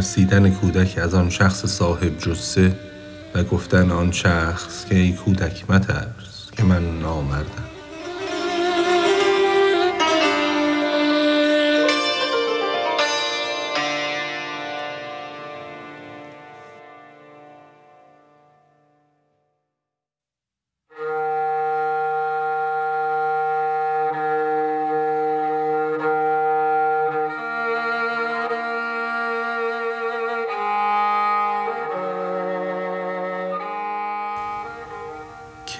ترسیدن کودک از آن شخص صاحب جسه و گفتن آن شخص که ای کودک مترس که من نامردم.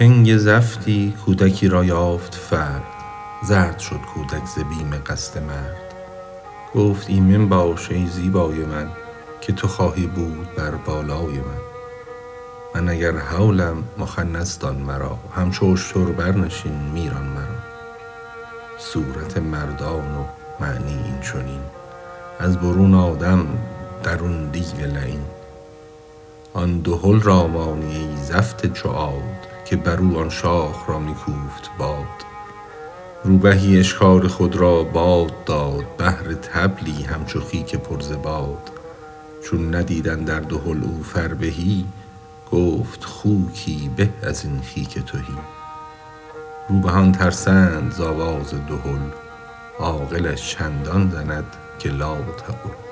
کنگ زفتی کودکی را یافت فرد. زرد شد کودک ز بیم قصد مرد. گفت ایمن باش ای زیبای من که تو خواهی بود بر بالای من. من اگر هولم مخنث دان مرا همچو اشتر برنشین میران مرا. صورت مردان و معنی این چنین از برون آدم درون دیو لعین. آن دهل را مانی ای زفت چو عاد که بر او آن شاخ را می کوفت باد. روبهی اشکار خود را باد داد بهر طبلی همچو خیک پر ز باد. چون ندید اندر دهل او فربهی گفت خوکی به از این خیک تهی. روبهان ترسند ز آواز دهل عاقلش چندان زند که لاتقل